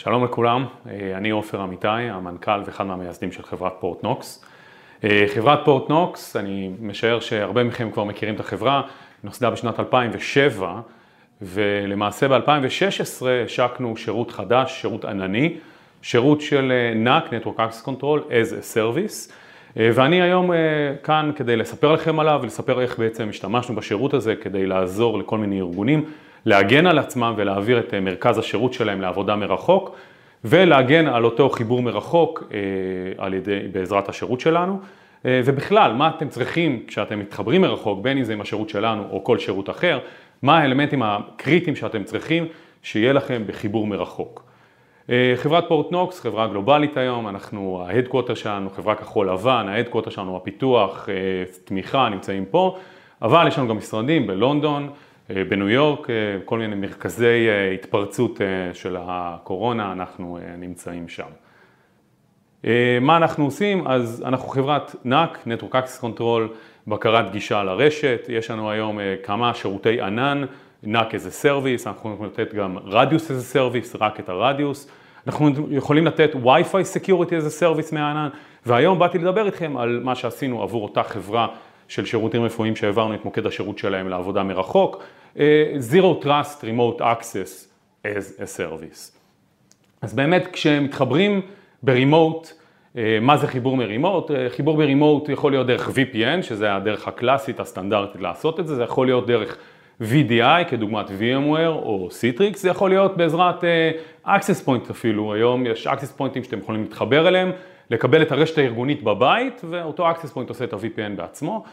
שלום לכולם, אני עופר אמיתי, המנכ"ל ואחד מהמייסדים של חברת פורט נוקס. חברת פורט נוקס, אני משער שהרבה מכם כבר מכירים את החברה, נוסדה בשנת 2007 ולמעשה ב-2016 השקנו שירות חדש, שירות ענני, שירות של NAC, Network Access Control, as a Service. ואני היום כאן כדי לספר לכם עליו ולספר איך בעצם השתמשנו בשירות הזה כדי לעזור לכל מיני ארגונים להגן על עצמם ולהעביר את מרכז השירות שלהם לעבודה מרחוק ולהגן על אותו חיבור מרחוק על ידי, בעזרת השירות שלנו ובכלל, מה אתם צריכים כשאתם מתחברים מרחוק, בין אם זה עם השירות שלנו או כל שירות אחר, מה האלמנטים הקריטיים שאתם צריכים שיהיה לכם בחיבור מרחוק. חברת Portnox, חברה גלובלית היום, אנחנו, ה headquarter שלנו, חברה כחול לבן, ה headquarter שלנו, הפיתוח, תמיכה, נמצאים פה, אבל יש לנו גם משרדים בלונדון, בניו יורק, כל מיני מרכזי התפרצות של הקורונה, אנחנו נמצאים שם. מה אנחנו עושים? אז אנחנו חברת NAC, Network Access Control, בקרת גישה לרשת, יש לנו היום כמה שירותי ענן, NAC as a Service, אנחנו יכולים לתת גם Radius as a Service, רק את הרדיוס, אנחנו יכולים לתת Wi-Fi Security as a Service מהענן, והיום באתי לדבר איתכם על מה שעשינו עבור אותה חברה של שירותים רפואיים שהעברנו את מוקד השירות שלהם לעבודה מרחוק, Zero Trust Remote Access as a Service. אז באמת כשמתחברים ברימוט, מה זה חיבור מרימוט? חיבור ברימוט יכול להיות דרך VPN, שזה הדרך הקלאסית, הסטנדרטית לעשות את זה, זה יכול להיות דרך VDI כדוגמת VMware או Citrix, זה יכול להיות בעזרת Access Point אפילו, היום יש Access Pointים שאתם יכולים להתחבר אליהם, לקבל את הרשת הארגונית בבית ואותו Access Point עושה את ה-VPN בעצמו.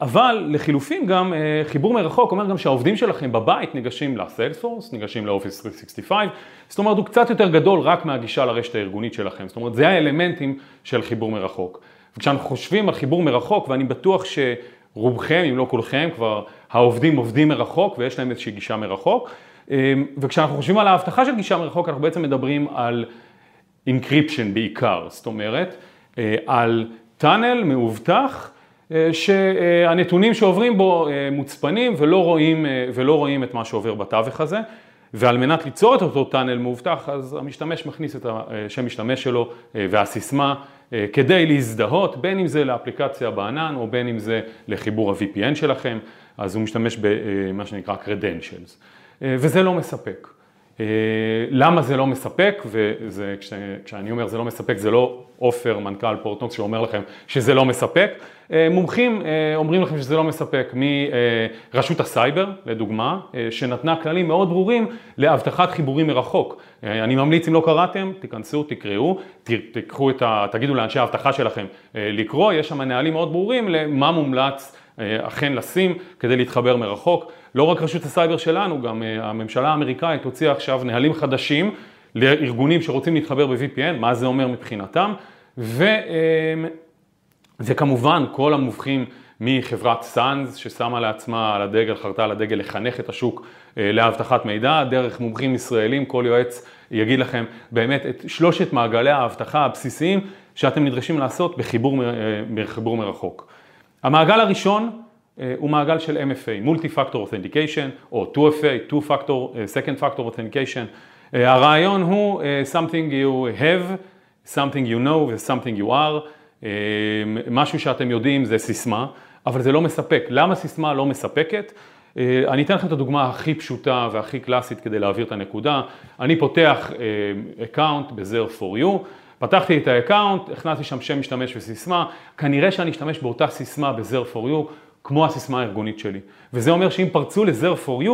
אבל לחילופין גם חיבור מרחוק אומר גם שהעובדים שלכם בבית ניגשים ל-Salesforce, ניגשים ל-Office 365, זאת אומרת הוא קצת יותר גדול רק מהגישה לרשת הארגונית שלכם, זאת אומרת זה האלמנטים של חיבור מרחוק. וכשאנחנו חושבים על חיבור מרחוק ואני בטוח שרובכם אם לא כולכם כבר העובדים עובדים מרחוק ויש להם איזושהי גישה מרחוק וכשאנחנו חושבים על ההבטחה של גישה מרחוק אנחנו בעצם מדברים על Encryption בעיקר, זאת אומרת על טאנל מאובטח שהנתונים שעוברים בו מוצפנים ולא רואים, ולא רואים את מה שעובר בתווך הזה ועל מנת ליצור את אותו טאנל מאובטח אז המשתמש מכניס את השם משתמש שלו והסיסמה כדי להזדהות בין אם זה לאפליקציה בענן או בין אם זה לחיבור ה-VPN שלכם אז הוא משתמש במה שנקרא credentials וזה לא מספק. למה זה לא מספק? וכשאני אומר זה לא מספק זה לא עופר מנכ"ל Portnox שאומר לכם שזה לא מספק, מומחים אומרים לכם שזה לא מספק מרשות הסייבר לדוגמה שנתנה כללים מאוד ברורים לאבטחת חיבורים מרחוק. אני ממליץ אם לא קראתם תיכנסו תקראו, תקחו את ה... תגידו לאנשי האבטחה שלכם לקרוא, יש שם נהלים מאוד ברורים למה מומלץ אכן לשים כדי להתחבר מרחוק. לא רק רשות הסייבר שלנו, גם הממשלה האמריקאית הוציאה עכשיו נהלים חדשים לארגונים שרוצים להתחבר ב-VPN, מה זה אומר מבחינתם, וכמובן כל המומחים מחברת SANS ששמה לעצמה על הדגל, חרתה על הדגל לחנך את השוק לאבטחת מידע, דרך מומחים ישראלים, כל יועץ יגיד לכם באמת את שלושת מעגלי האבטחה הבסיסיים שאתם נדרשים לעשות בחיבור, בחיבור מרחוק. המעגל הראשון הוא מעגל של MFA, Multi-Factor Authentication, או 2FA, Two-Factor, Second Factor Authentication. הרעיון הוא something you have, something you know ו-something you are. משהו שאתם יודעים זה סיסמה, אבל זה לא מספק. למה סיסמה לא מספקת? אני אתן לכם את הדוגמה הכי פשוטה והכי קלאסית כדי להעביר את הנקודה. אני פותח account ב-Zero for you. פתחתי את ה account, הכנסתי שם שם משתמש וסיסמה, כנראה שאני אשתמש באותה סיסמה ב-Zero for you כמו הסיסמה הארגונית שלי. וזה אומר שאם פרצו ל-Zero for you,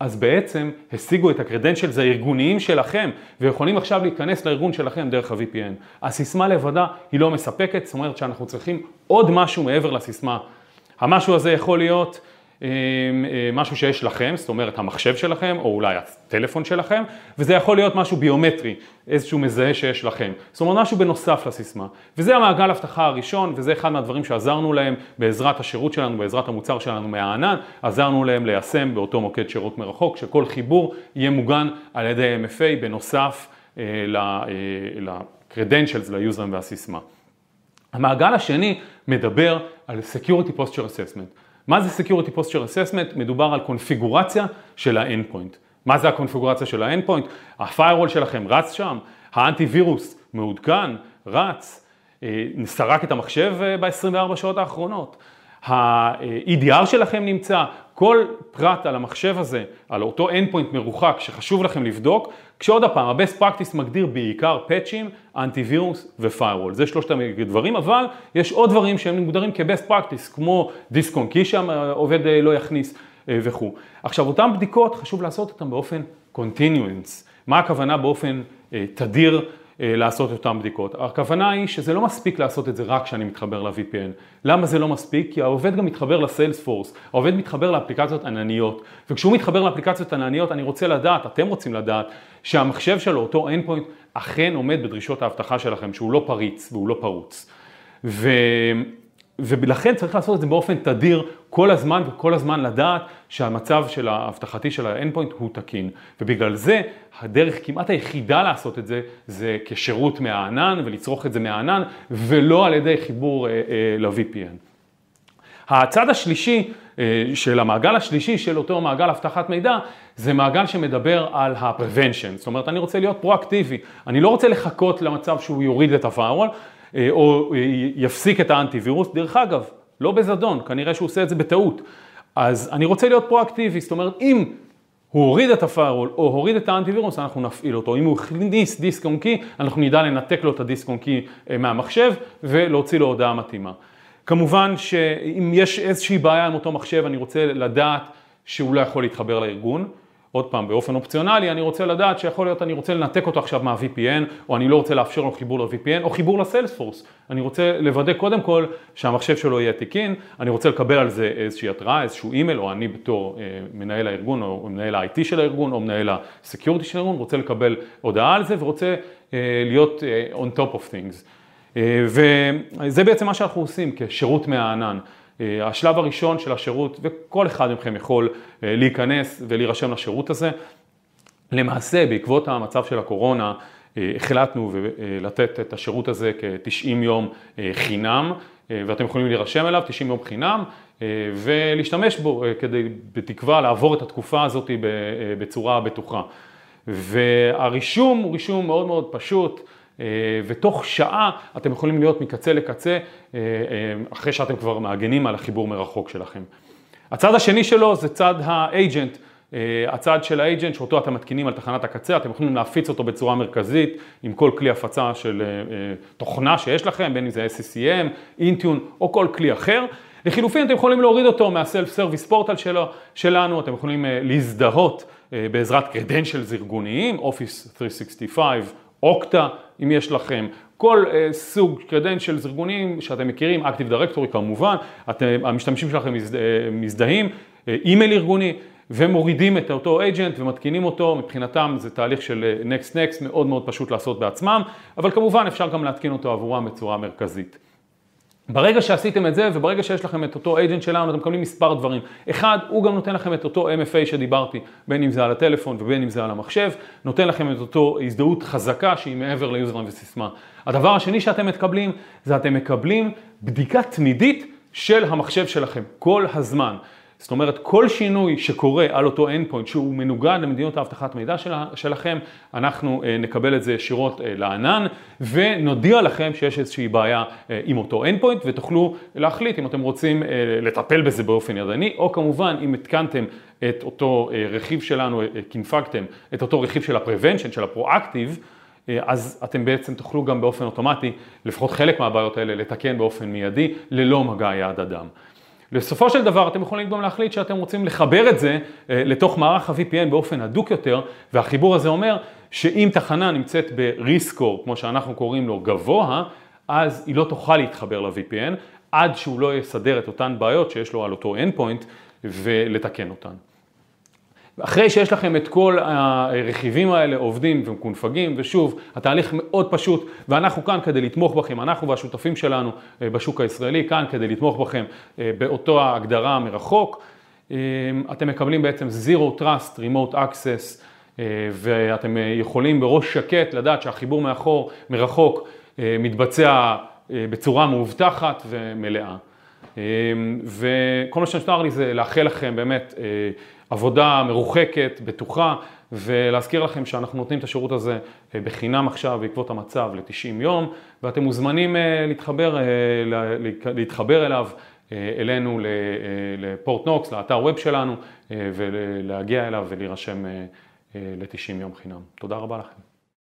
אז בעצם השיגו את ה-credentials הארגוניים שלכם, ויכולים עכשיו להיכנס לארגון שלכם דרך ה-VPN. הסיסמה לבדה היא לא מספקת, זאת אומרת שאנחנו צריכים עוד משהו מעבר לסיסמה. המשהו הזה יכול להיות משהו שיש לכם, זאת אומרת המחשב שלכם, או אולי הטלפון שלכם, וזה יכול להיות משהו ביומטרי, איזשהו מזהה שיש לכם. זאת אומרת משהו בנוסף לסיסמה. וזה המעגל הבטחה הראשון, וזה אחד מהדברים שעזרנו להם בעזרת השירות שלנו, בעזרת המוצר שלנו מהענן, עזרנו להם ליישם באותו מוקד שירות מרחוק, שכל חיבור יהיה מוגן על ידי MFA בנוסף ל-credentials, ליוזרים והסיסמה. המעגל השני מדבר על Security Posture Assessment. מה זה Security Posture Assessment? מדובר על קונפיגורציה של ה-Endpoint. מה זה הקונפיגורציה של האנדפוינט? ה-firewall שלכם רץ שם, האנטי-וירוס מעודכן, רץ, אה, סרק את המחשב אה, ב-24 שעות האחרונות. ה-EDR שלכם נמצא, כל פרט על המחשב הזה, על אותו endpoint מרוחק שחשוב לכם לבדוק, כשעוד פעם, ה-best practice מגדיר בעיקר פאצ'ים, אנטיווירוס ו-firewall, זה שלושת הדברים, אבל יש עוד דברים שהם מוגדרים כ-best practice, כמו דיסק און קי שהעובד אה, לא יכניס וכו'. עכשיו, אותן בדיקות חשוב לעשות אותן באופן continuance, מה הכוונה באופן תדיר? אה, לעשות את אותן בדיקות. הכוונה היא שזה לא מספיק לעשות את זה רק כשאני מתחבר ל-VPN. למה זה לא מספיק? כי העובד גם מתחבר לסיילספורס, העובד מתחבר לאפליקציות ענניות, וכשהוא מתחבר לאפליקציות ענניות אני רוצה לדעת, אתם רוצים לדעת, שהמחשב שלו, אותו endpoint, אכן עומד בדרישות האבטחה שלכם, שהוא לא פריץ והוא לא פרוץ. ו... ולכן צריך לעשות את זה באופן תדיר כל הזמן וכל הזמן לדעת שהמצב של האבטחתי של האנדפוינט הוא תקין. ובגלל זה הדרך כמעט היחידה לעשות את זה זה כשירות מהענן ולצרוך את זה מהענן ולא על ידי חיבור אה, אה, ל-VPN. הצד השלישי אה, של המעגל השלישי של אותו מעגל אבטחת מידע זה מעגל שמדבר על ה-prevention, זאת אומרת אני רוצה להיות פרואקטיבי, אני לא רוצה לחכות למצב שהוא יוריד את ה-firewall או אה, יפסיק את האנטיווירוס, דרך אגב, לא בזדון, כנראה שהוא עושה את זה בטעות. אז אני רוצה להיות פרואקטיבי, זאת אומרת אם הוא הוריד את הפיירול או הוריד את האנטיווירוס, אנחנו נפעיל אותו. אם הוא הכניס דיסק און קי, אנחנו נדע לנתק לו את הדיסק און קי אה, מהמחשב ולהוציא לו הודעה מתאימה. כמובן שאם יש איזושהי בעיה עם אותו מחשב, אני רוצה לדעת שהוא לא יכול להתחבר לארגון. עוד פעם, באופן אופציונלי, אני רוצה לדעת שיכול להיות אני רוצה לנתק אותו עכשיו מה-VPN, או אני לא רוצה לאפשר לו חיבור ל-VPN, או חיבור לסיילספורס. אני רוצה לוודא קודם כל שהמחשב שלו יהיה תקין, אני רוצה לקבל על זה איזושהי התראה, איזשהו אימייל, או אני בתור אה, מנהל הארגון, או מנהל ה-IT של הארגון, או מנהל ה-Security של הארגון, רוצה לקבל הודעה על זה, ורוצה אה, להיות אה, on top of things. אה, וזה בעצם מה שאנחנו עושים כשירות מהענן. אה, השלב הראשון של השירות, וכל אחד מכם יכול אה, להיכנס ולהירשם לשירות הזה. למעשה, בעקבות המצב של הקורונה, אה, החלטנו לתת את השירות הזה כ-90 יום חינם, ואתם יכולים להירשם אליו 90 יום חינם ולהשתמש בו כדי, בתקווה, לעבור את התקופה הזאת בצורה בטוחה. והרישום הוא רישום מאוד מאוד פשוט. אה, ותוך שעה אתם יכולים להיות מקצה לקצה אה, אה, אחרי שאתם כבר מעגנים על החיבור מרחוק שלכם. הצד השני שלו זה צד ה agent. הצד של ה agent שאותו אתם מתקינים על תחנת הקצה, אתם יכולים להפיץ אותו בצורה מרכזית עם כל כלי הפצה של תוכנה שיש לכם, בין אם זה SCCM, Intune או כל כלי אחר. לחילופין אתם יכולים להוריד אותו מה self service portal שלנו, אתם יכולים להזדהות בעזרת credentials ארגוניים, Office 365 אוקטה, אם יש לכם, כל uh, סוג credentials ארגונים שאתם מכירים, Active Directory כמובן, אתם, המשתמשים שלכם מזדה, אה, מזדהים, אה, אימייל ארגוני, ומורידים את אותו agent ומתקינים אותו, מבחינתם זה תהליך של Next Next, מאוד מאוד פשוט לעשות בעצמם, אבל כמובן אפשר גם להתקין אותו עבורם בצורה מרכזית. ברגע שעשיתם את זה וברגע שיש לכם את אותו agent שלנו אתם מקבלים מספר דברים. אחד, הוא גם נותן לכם את אותו MFA שדיברתי, בין אם זה על הטלפון ובין אם זה על המחשב, נותן לכם את אותו הזדהות חזקה שהיא מעבר ליוזרם וסיסמה. הדבר השני שאתם מקבלים זה אתם מקבלים בדיקה תמידית של המחשב שלכם כל הזמן. זאת אומרת, כל שינוי שקורה על אותו endpoint שהוא מנוגד למדיניות האבטחת מידע של, שלכם, אנחנו אה, נקבל את זה ישירות אה, לענן ונודיע לכם שיש איזושהי בעיה אה, עם אותו endpoint ותוכלו להחליט אם אתם רוצים לטפל בזה באופן ידני או כמובן אם התקנתם את אותו רכיב שלנו, קינפקתם את אותו רכיב של ה-prevention, של הפרואקטיב, אז אתם בעצם תוכלו גם באופן אוטומטי, לפחות חלק מהבעיות האלה, לתקן באופן מיידי ללא מגע יד אדם. בסופו של דבר אתם יכולים גם להחליט שאתם רוצים לחבר את זה אה, לתוך מערך ה-VPN באופן הדוק יותר, והחיבור הזה אומר שאם תחנה נמצאת ב-Rescore, כמו שאנחנו קוראים לו, גבוה, אז היא לא תוכל להתחבר ל-VPN עד שהוא לא יסדר את אותן בעיות שיש לו על אותו endpoint ולתקן אותן. אחרי שיש לכם את כל הרכיבים האלה עובדים ומקונפגים, ושוב, התהליך מאוד פשוט, ואנחנו כאן כדי לתמוך בכם, אנחנו והשותפים שלנו אה, בשוק הישראלי, כאן כדי לתמוך בכם אה, באותו ההגדרה מרחוק. אה, אתם מקבלים בעצם Zero Trust, Remote Access, ואתם יכולים בראש שקט לדעת שהחיבור מאחור, מרחוק, מתבצע בצורה מאובטחת ומלאה. וכל מה שנותר לי זה לאחל לכם באמת עבודה מרוחקת, בטוחה, ולהזכיר לכם שאנחנו נותנים את השירות הזה בחינם עכשיו בעקבות המצב ל-90 יום, ואתם מוזמנים להתחבר, להתחבר אליו, אלינו לפורט נוקס, לאתר ווב שלנו, ולהגיע אליו ולהירשם ל-90 יום חינם. תודה רבה לכם.